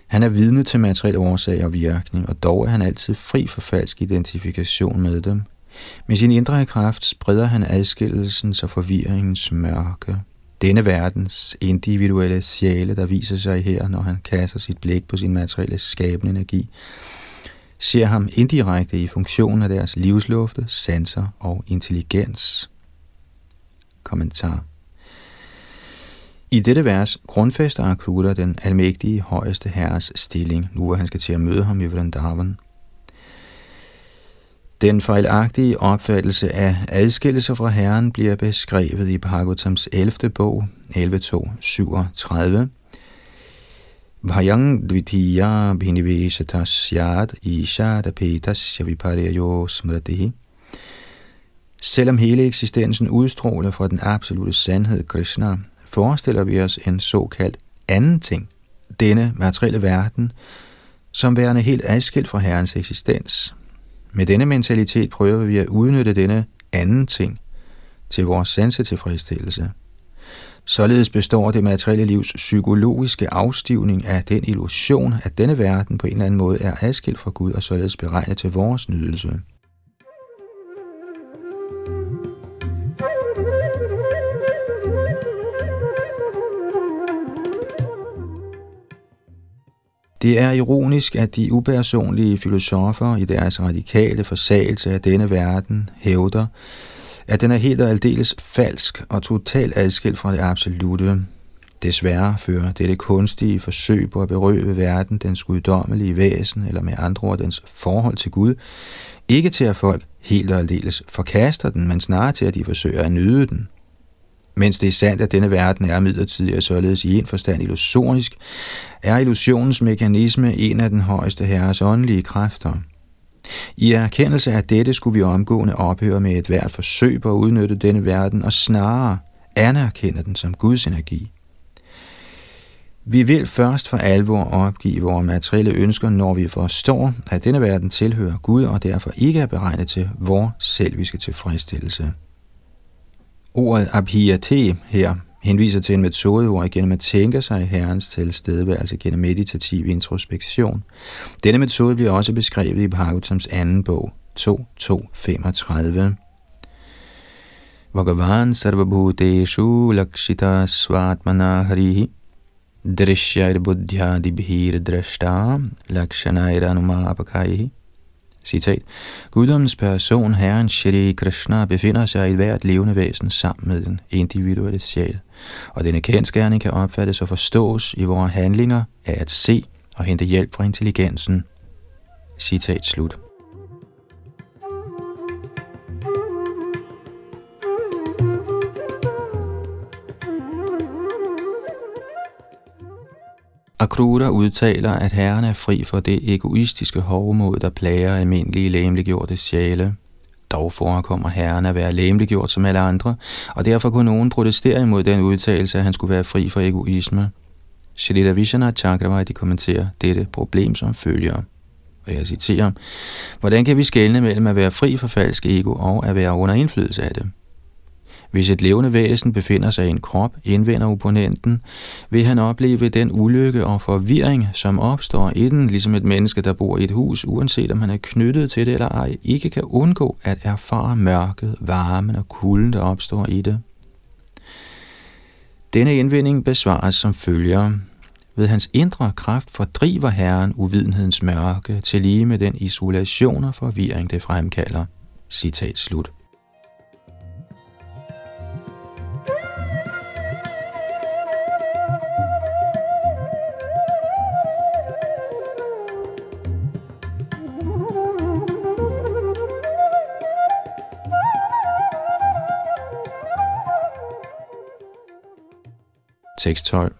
Han er vidne til materiel årsag og virkning, og dog er han altid fri for falsk identifikation med dem. Med sin indre kraft spreder han adskillelsens og forvirringens mørke denne verdens individuelle sjæle, der viser sig her, når han kaster sit blik på sin materielle skabende energi, ser ham indirekte i funktionen af deres livslufte, sanser og intelligens. Kommentar i dette vers grundfæster Akuta den almægtige højeste herres stilling, nu hvor han skal til at møde ham i Vrindavan. Den fejlagtige opfattelse af adskillelse fra Herren bliver beskrevet i Bhagavatams 11. bog, 11.2.37. Bhayang dvitiya bhiniveshatasyat ishadapetasya viparyayo smratihi. Selvom hele eksistensen udstråler fra den absolute sandhed Krishna, forestiller vi os en såkaldt anden ting, denne materielle verden, som værende helt adskilt fra Herrens eksistens – med denne mentalitet prøver vi at udnytte denne anden ting til vores sansetilfredsstillelse. Således består det materielle livs psykologiske afstivning af den illusion, at denne verden på en eller anden måde er adskilt fra Gud og således beregnet til vores nydelse. Det er ironisk, at de upersonlige filosofer i deres radikale forsagelse af denne verden hævder, at den er helt og aldeles falsk og totalt adskilt fra det absolute. Desværre fører dette kunstige forsøg på at berøve verden dens guddommelige væsen, eller med andre ord dens forhold til Gud, ikke til at folk helt og aldeles forkaster den, men snarere til at de forsøger at nyde den. Mens det er sandt, at denne verden er midlertidig og således i en forstand illusorisk, er illusionens mekanisme en af den højeste herres åndelige kræfter. I erkendelse af dette skulle vi omgående ophøre med et hvert forsøg på at udnytte denne verden og snarere anerkende den som Guds energi. Vi vil først for alvor opgive vores materielle ønsker, når vi forstår, at denne verden tilhører Gud og derfor ikke er beregnet til vores selviske tilfredsstillelse. Ordet abhiyate her henviser til en metode, hvor gennem at tænke sig i Herrens tilstedeværelse gennem meditativ introspektion. Denne metode bliver også beskrevet i Bhagavatams anden bog, 2.2.35. Bhagavan sarvabhuteshu lakshita svatmana harihi drishyair buddhya dibhir drashta lakshanair anumapakaihi Citat. Guddommens person, Herren Shri Krishna, befinder sig i hvert levende væsen sammen med den individuelle sjæl. Og denne kendskærning kan opfattes og forstås i vores handlinger af at se og hente hjælp fra intelligensen. Citat slut. Akrura udtaler, at herren er fri for det egoistiske hovmod, der plager almindelige læmeliggjorte sjæle. Dog forekommer herren at være læmeliggjort som alle andre, og derfor kunne nogen protestere imod den udtalelse, at han skulle være fri for egoisme. Shalita Vishana Chakravarti kommenterer dette problem som følger. Og jeg citerer, Hvordan kan vi skelne mellem at være fri for falsk ego og at være under indflydelse af det? Hvis et levende væsen befinder sig i en krop, indvender opponenten, vil han opleve den ulykke og forvirring, som opstår i den, ligesom et menneske, der bor i et hus, uanset om han er knyttet til det eller ej, ikke kan undgå at erfare mørket, varmen og kulden, der opstår i det. Denne indvending besvares som følger. Ved hans indre kraft fordriver Herren uvidenhedens mørke til lige med den isolation og forvirring, det fremkalder. Citat slut. Tekst 12.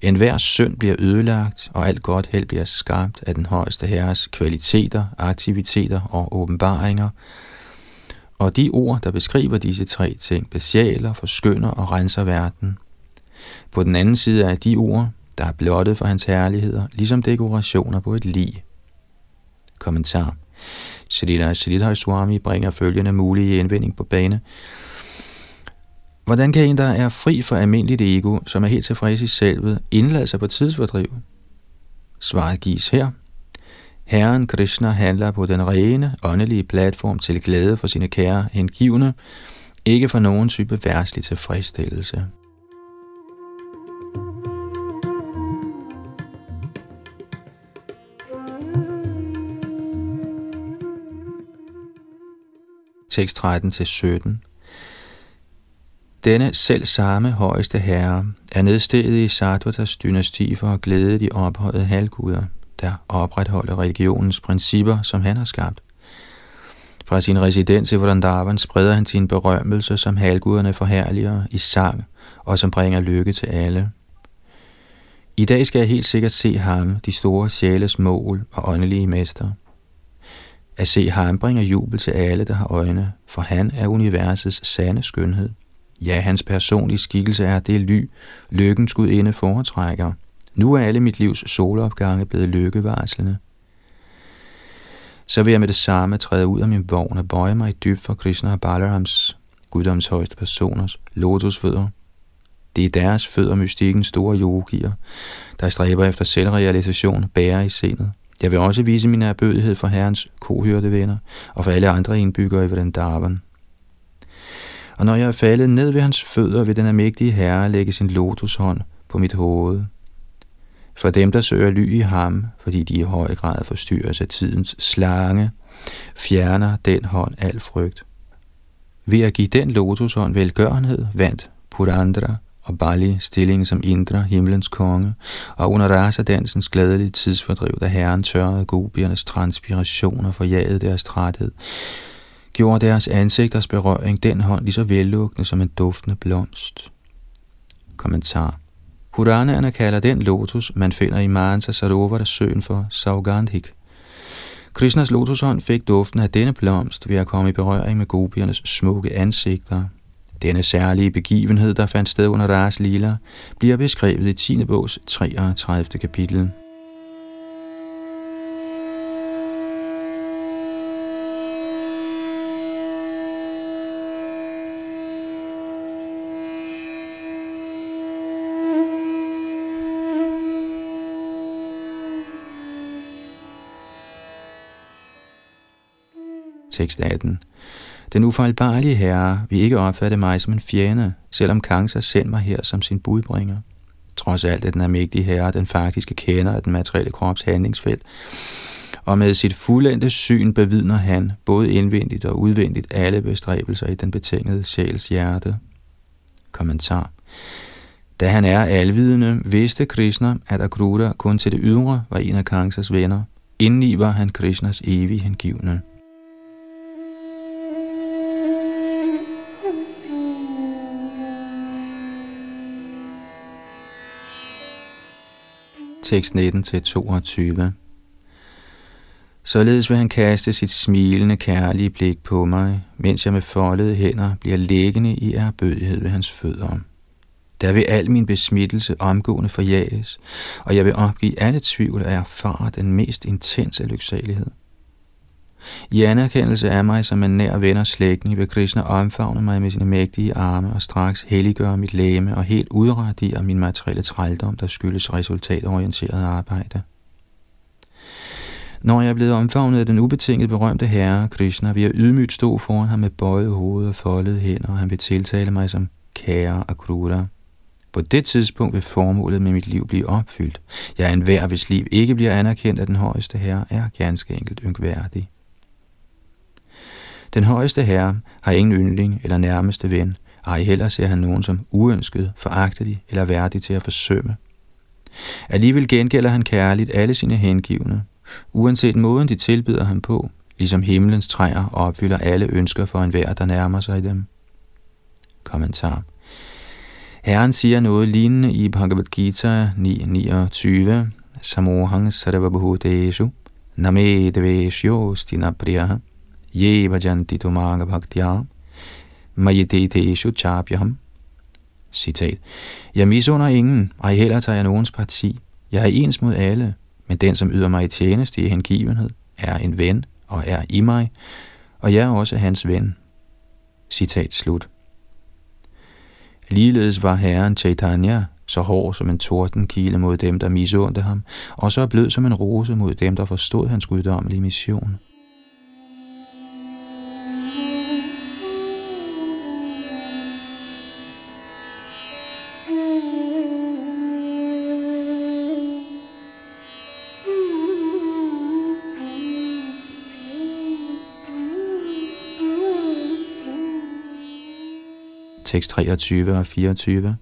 En hver synd bliver ødelagt, og alt godt held bliver skabt af den højeste herres kvaliteter, aktiviteter og åbenbaringer. Og de ord, der beskriver disse tre ting, besjæler, forskynder og renser verden. På den anden side er de ord, der er blottet for hans herligheder, ligesom dekorationer på et lig. Kommentar. Shalila Shalidhar Swami bringer følgende mulige indvending på bane. Hvordan kan en, der er fri for almindeligt ego, som er helt tilfreds i selvet, indlade sig på tidsfordriv? Svaret gives her. Herren Krishna handler på den rene, åndelige platform til glæde for sine kære hengivne, ikke for nogen type værtslig tilfredsstillelse. Tekst 13-17 denne selv samme højeste herre er nedstedet i Sattvatas dynasti for at glæde de ophøjede halvguder, der opretholder religionens principper, som han har skabt. Fra sin residens i Vrindavan spreder han sin berømmelse, som halvguderne forherliger i sang, og som bringer lykke til alle. I dag skal jeg helt sikkert se ham, de store sjæles mål og åndelige mester. At se ham bringer jubel til alle, der har øjne, for han er universets sande skønhed. Ja, hans personlige skikkelse er det ly, lykkens gudinde foretrækker. Nu er alle mit livs solopgange blevet lykkevarslende. Så vil jeg med det samme træde ud af min vogn og bøje mig dybt for Krishna og Balarams, guddoms højeste personers, lotusfødder. Det er deres fødder mystikken store yogier, der stræber efter selvrealisation, bærer i sindet. Jeg vil også vise min erbødighed for herrens kohørte venner og for alle andre indbyggere i Vrindavan. Og når jeg er faldet ned ved hans fødder, vil den almægtige herre lægge sin lotushånd på mit hoved. For dem, der søger ly i ham, fordi de i høj grad forstyrres af tidens slange, fjerner den hånd al frygt. Ved at give den lotushånd velgørenhed, vandt Purandra og Bali stillingen som Indra, himlens konge, og under rasadansens glædelige tidsfordriv, da herren tørrede gobiernes transpirationer for jaget deres træthed, gjorde deres ansigters berøring den hånd lige så vellukkende som en duftende blomst. Kommentar Puranaerne kalder den lotus, man finder i Mansa Sarovara søen for Saugandhik. Krishnas lotushånd fik duften af denne blomst ved at komme i berøring med gobiernes smukke ansigter. Denne særlige begivenhed, der fandt sted under deres lila, bliver beskrevet i 10. bogs 33. kapitel. Tekst 18. Den ufejlbarlige herre vil ikke opfatte mig som en fjende, selvom Kangs sendt mig her som sin budbringer. Trods alt er den almægtige herre den faktiske kender af den materielle krops handlingsfelt, og med sit fuldendte syn bevidner han, både indvendigt og udvendigt, alle bestræbelser i den betingede sjæls hjerte. Kommentar. Da han er alvidende, vidste Krishna, at Akrura kun til det ydre var en af Kangsas venner. Indeni var han Krishnas evige hengivne. Tekst 19-22. Således vil han kaste sit smilende, kærlige blik på mig, mens jeg med foldede hænder bliver liggende i erbødighed ved hans fødder. Der vil al min besmittelse omgående forjages, og jeg vil opgive alle tvivl og erfare den mest intense lyksalighed. I anerkendelse af mig som en nær ven og slægtning vil Krishna omfavne mig med sine mægtige arme og straks helliggøre mit læme og helt udradere min materielle trældom, der skyldes resultatorienteret arbejde. Når jeg er blevet omfavnet af den ubetinget berømte herre, Krishna, vil jeg ydmygt stå foran ham med bøjet hoved og foldede hænder, og han vil tiltale mig som kære Akrura. På det tidspunkt vil formålet med mit liv blive opfyldt. Jeg er en hvis liv ikke bliver anerkendt af den højeste herre, er ganske enkelt yngværdig. Den højeste herre har ingen yndling eller nærmeste ven, ej heller ser han nogen som uønsket, foragtelig eller værdig til at forsømme. Alligevel gengælder han kærligt alle sine hengivne, uanset måden de tilbyder ham på, ligesom himlens træer opfylder alle ønsker for enhver, der nærmer sig dem. Kommentar. Herren siger noget lignende i Bhagavad Gita 9.29, Samohang sarvabhuteshu, name deveshyo stinapriyaha, ye bhajanti tumanga bhaktya, mayedeteshu chapyaham. Citat. Jeg misunder ingen, ej heller tager jeg nogens parti. Jeg er ens mod alle, men den, som yder mig i tjeneste i hengivenhed, er en ven og er i mig, og jeg er også hans ven. Citat slut. Ligeledes var herren Chaitanya så hård som en tordenkile mod dem, der misundte ham, og så blød som en rose mod dem, der forstod hans guddommelige mission. Tekst 23 og 24.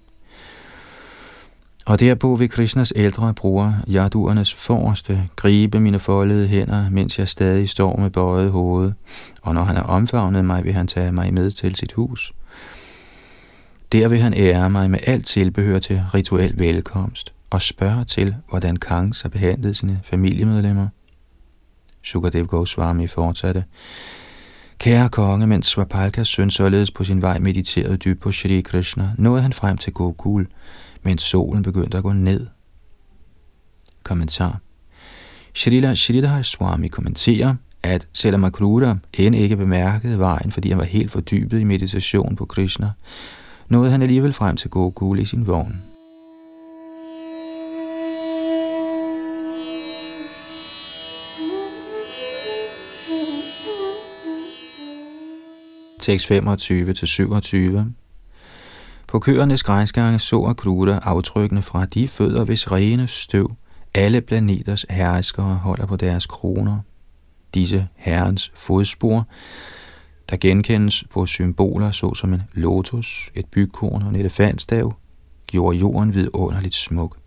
Og derpå vil Krishnas ældre bror, jaduernes forreste, gribe mine foldede hænder, mens jeg stadig står med bøjet hoved, og når han har omfavnet mig, vil han tage mig med til sit hus. Der vil han ære mig med alt tilbehør til rituel velkomst, og spørge til, hvordan Kangs har behandlet sine familiemedlemmer. Sukadev Goswami fortsatte. Kære konge, mens Svapalkas søn således på sin vej mediterede dybt på Shri Krishna, nåede han frem til Gokul, mens solen begyndte at gå ned. Kommentar Shrila Shridhar Swami kommenterer, at selvom Akruta end ikke bemærkede vejen, fordi han var helt fordybet i meditation på Krishna, nåede han alligevel frem til Gokul i sin vogn. Tekst 25-27 På køernes græsgange så Akruta aftrykkene fra de fødder, hvis rene støv alle planeters herskere holder på deres kroner. Disse herrens fodspor, der genkendes på symboler såsom en lotus, et bygkorn og en elefantstav, gjorde jorden vidunderligt smuk.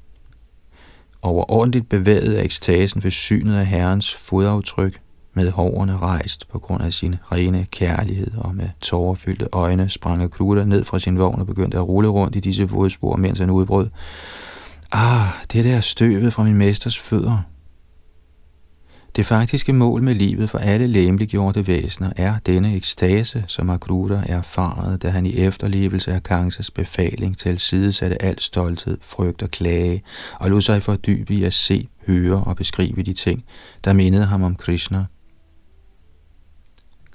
Overordentligt bevæget af ekstasen ved synet af herrens fodaftryk, med hårene rejst på grund af sin rene kærlighed og med tårerfyldte øjne sprang Kluter ned fra sin vogn og begyndte at rulle rundt i disse fodspor, mens han udbrød. Ah, det der støvet fra min mesters fødder. Det faktiske mål med livet for alle læmeliggjorte væsener er denne ekstase, som Akruta erfarede, da han i efterlevelse af Kansas befaling til sidesatte al stolthed, frygt og klage, og lod sig fordybe i at se, høre og beskrive de ting, der mindede ham om Krishna.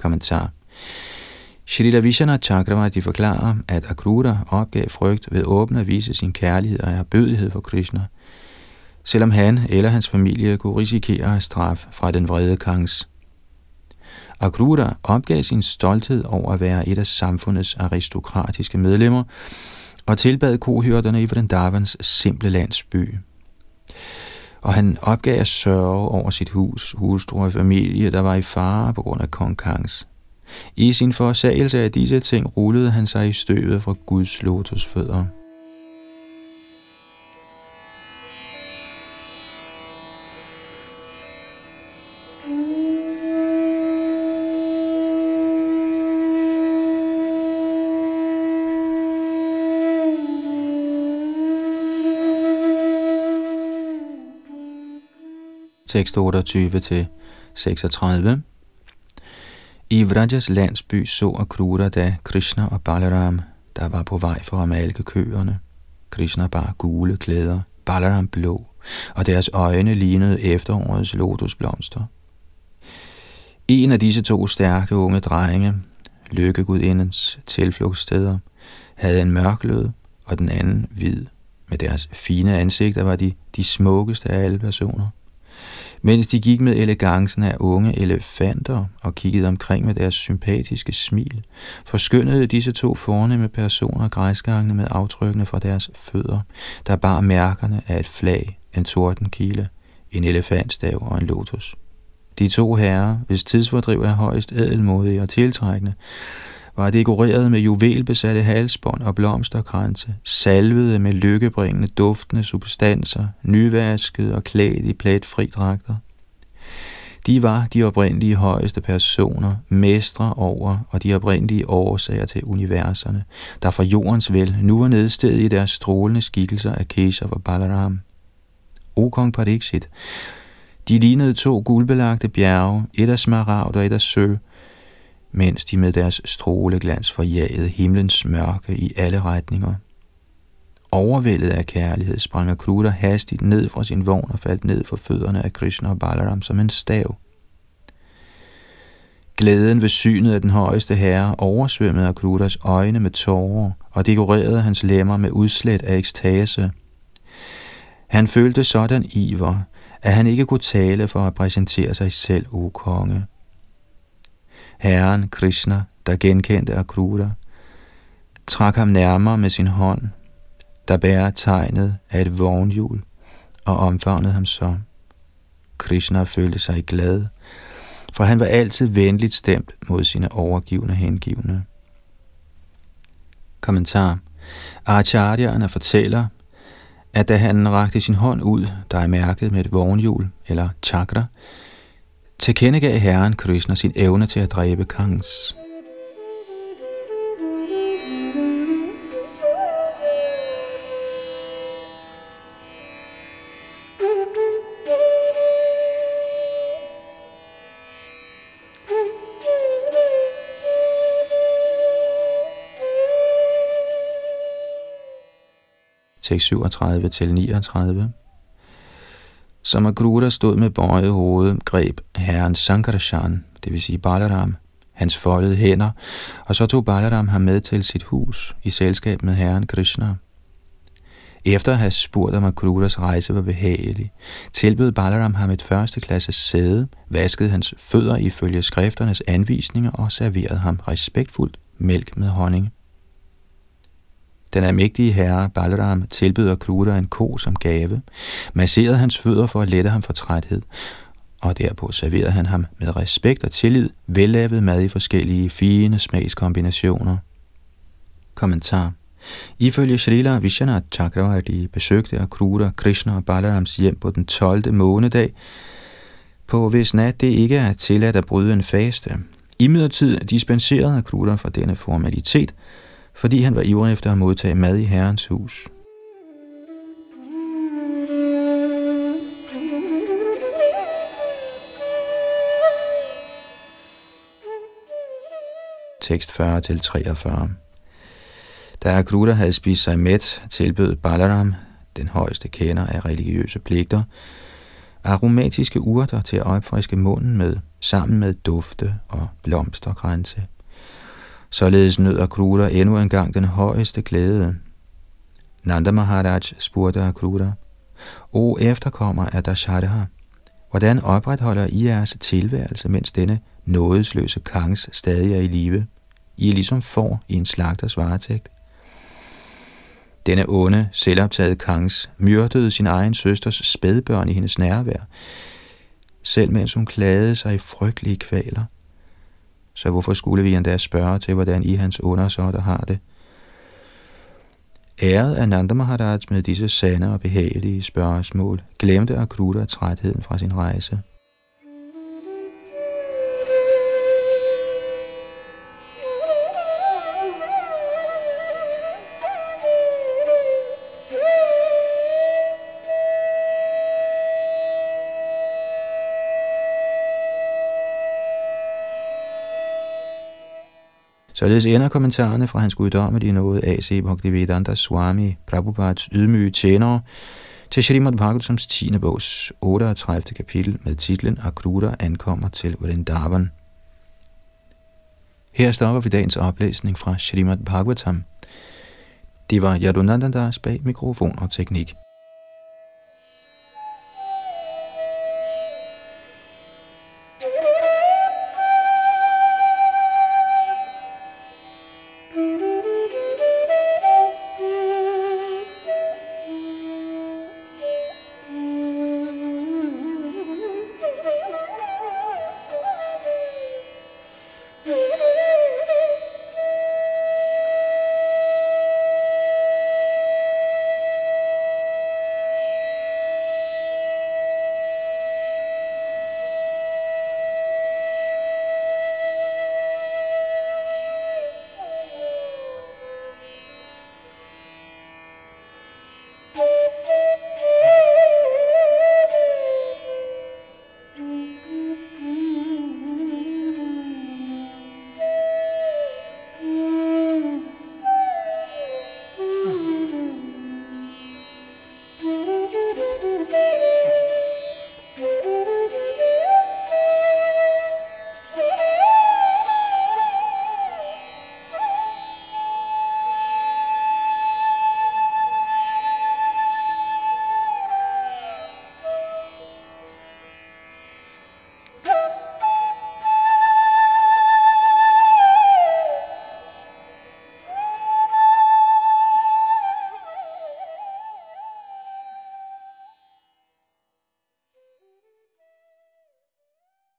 Kommentar Srila Vishana Chakravarti forklarer, at Akrura opgav frygt ved åbent at vise sin kærlighed og erbødighed for Krishna, selvom han eller hans familie kunne risikere straf fra den vrede kangs. Akrura opgav sin stolthed over at være et af samfundets aristokratiske medlemmer og tilbad kohyrderne i Vrindavans simple landsby. Og han opgav at sørge over sit hus, hustru og familie, der var i fare på grund af kong Kangs. I sin forsagelse af disse ting rullede han sig i støvet fra Guds lotusfødder. Tekst 28 til 36. I Vrajas landsby så Akrura da Krishna og Balaram, der var på vej for at malke køerne. Krishna bar gule klæder, Balaram blå, og deres øjne lignede efterårets lotusblomster. En af disse to stærke unge drenge, lykkegudindens tilflugtssteder, havde en mørklød, og den anden hvid. Med deres fine ansigter var de de smukkeste af alle personer. Mens de gik med elegancen af unge elefanter og kiggede omkring med deres sympatiske smil, forskyndede disse to fornemme personer græsgangene med aftrykkene fra deres fødder, der bar mærkerne af et flag, en tordenkile, en elefantstav og en lotus. De to herrer, hvis tidsfordriv er højst ædelmodige og tiltrækkende, var dekoreret med juvelbesatte halsbånd og blomsterkranse, salvede med lykkebringende duftende substanser, nyvaskede og klædt i pletfri dragter. De var de oprindelige højeste personer, mestre over og de oprindelige årsager til universerne, der fra jordens vel nu er nedstedet i deres strålende skikkelser af Keshav og Balaram. O kong Pariksit, de lignede to guldbelagte bjerge, et af smaragd og et af sølv, mens de med deres stråleglans forjagede himlens mørke i alle retninger. Overvældet af kærlighed sprang Akruta hastigt ned fra sin vogn og faldt ned for fødderne af Krishna og Balaram som en stav. Glæden ved synet af den højeste herre oversvømmede Akrutas øjne med tårer og dekorerede hans lemmer med udslæt af ekstase. Han følte sådan iver, at han ikke kunne tale for at præsentere sig selv, o konge. Herren Krishna, der genkendte Akrura, trak ham nærmere med sin hånd, der bærer tegnet af et vognhjul, og omfavnede ham så. Krishna følte sig glad, for han var altid venligt stemt mod sine overgivende hengivne. Kommentar Acharya'erne fortæller, at da han rakte sin hånd ud, der er mærket med et vognhjul eller chakra, tilkendegav Herren Krishna sin evne til at dræbe Kangs. Tekst 37 til 39 som stod med bøjet hoved, greb herren Sankarachan, det vil sige Balaram, hans foldede hænder, og så tog Balaram ham med til sit hus i selskab med herren Krishna. Efter at have spurgt om Akrutas rejse var behagelig, tilbød Balaram ham et førsteklasse sæde, vaskede hans fødder ifølge skrifternes anvisninger og serverede ham respektfuldt mælk med honning. Den almægtige herre Balaram tilbød Kruta en ko som gave, masserede hans fødder for at lette ham for træthed, og derpå serverede han ham med respekt og tillid vellavet mad i forskellige fine smagskombinationer. Kommentar Ifølge Srila Vishwanath Chakravarti besøgte Akruta Krishna og Balarams hjem på den 12. månedag, på hvis nat det ikke er tilladt at bryde en faste. Imidlertid dispenserede Akruta fra denne formalitet, fordi han var ivrig efter at modtage mad i herrens hus. Tekst 40-43 Da Akruta havde spist sig mæt, tilbød Balaram, den højeste kender af religiøse pligter, aromatiske urter til at opfriske munden med, sammen med dufte og blomsterkranse. Således nød Akruta endnu engang den højeste glæde. Nanda Maharaj spurgte Akruta, O efterkommer af Dasharatha, hvordan opretholder I jeres tilværelse, mens denne nådesløse kangs stadig er i live? I er ligesom får i en slagters varetægt. Denne onde, selvoptaget kangs myrdede sin egen søsters spædbørn i hendes nærvær, selv mens hun klagede sig i frygtelige kvaler. Så hvorfor skulle vi endda spørge til, hvordan I hans undersåtter har det? Æret af Nanda Maharaj med disse sande og behagelige spørgsmål, glemte Akruta trætheden fra sin rejse. Således ender kommentarerne fra hans guddommelige nåde A.C. Bhaktivedanta Swami Prabhupads ydmyge tjenere til Srimad Bhagavatams 10. bogs 38. kapitel med titlen Akruta ankommer til Vrindavan. Her stopper vi dagens oplæsning fra Srimad Bhagavatam. Det var Yadunandandas bag mikrofon og teknik.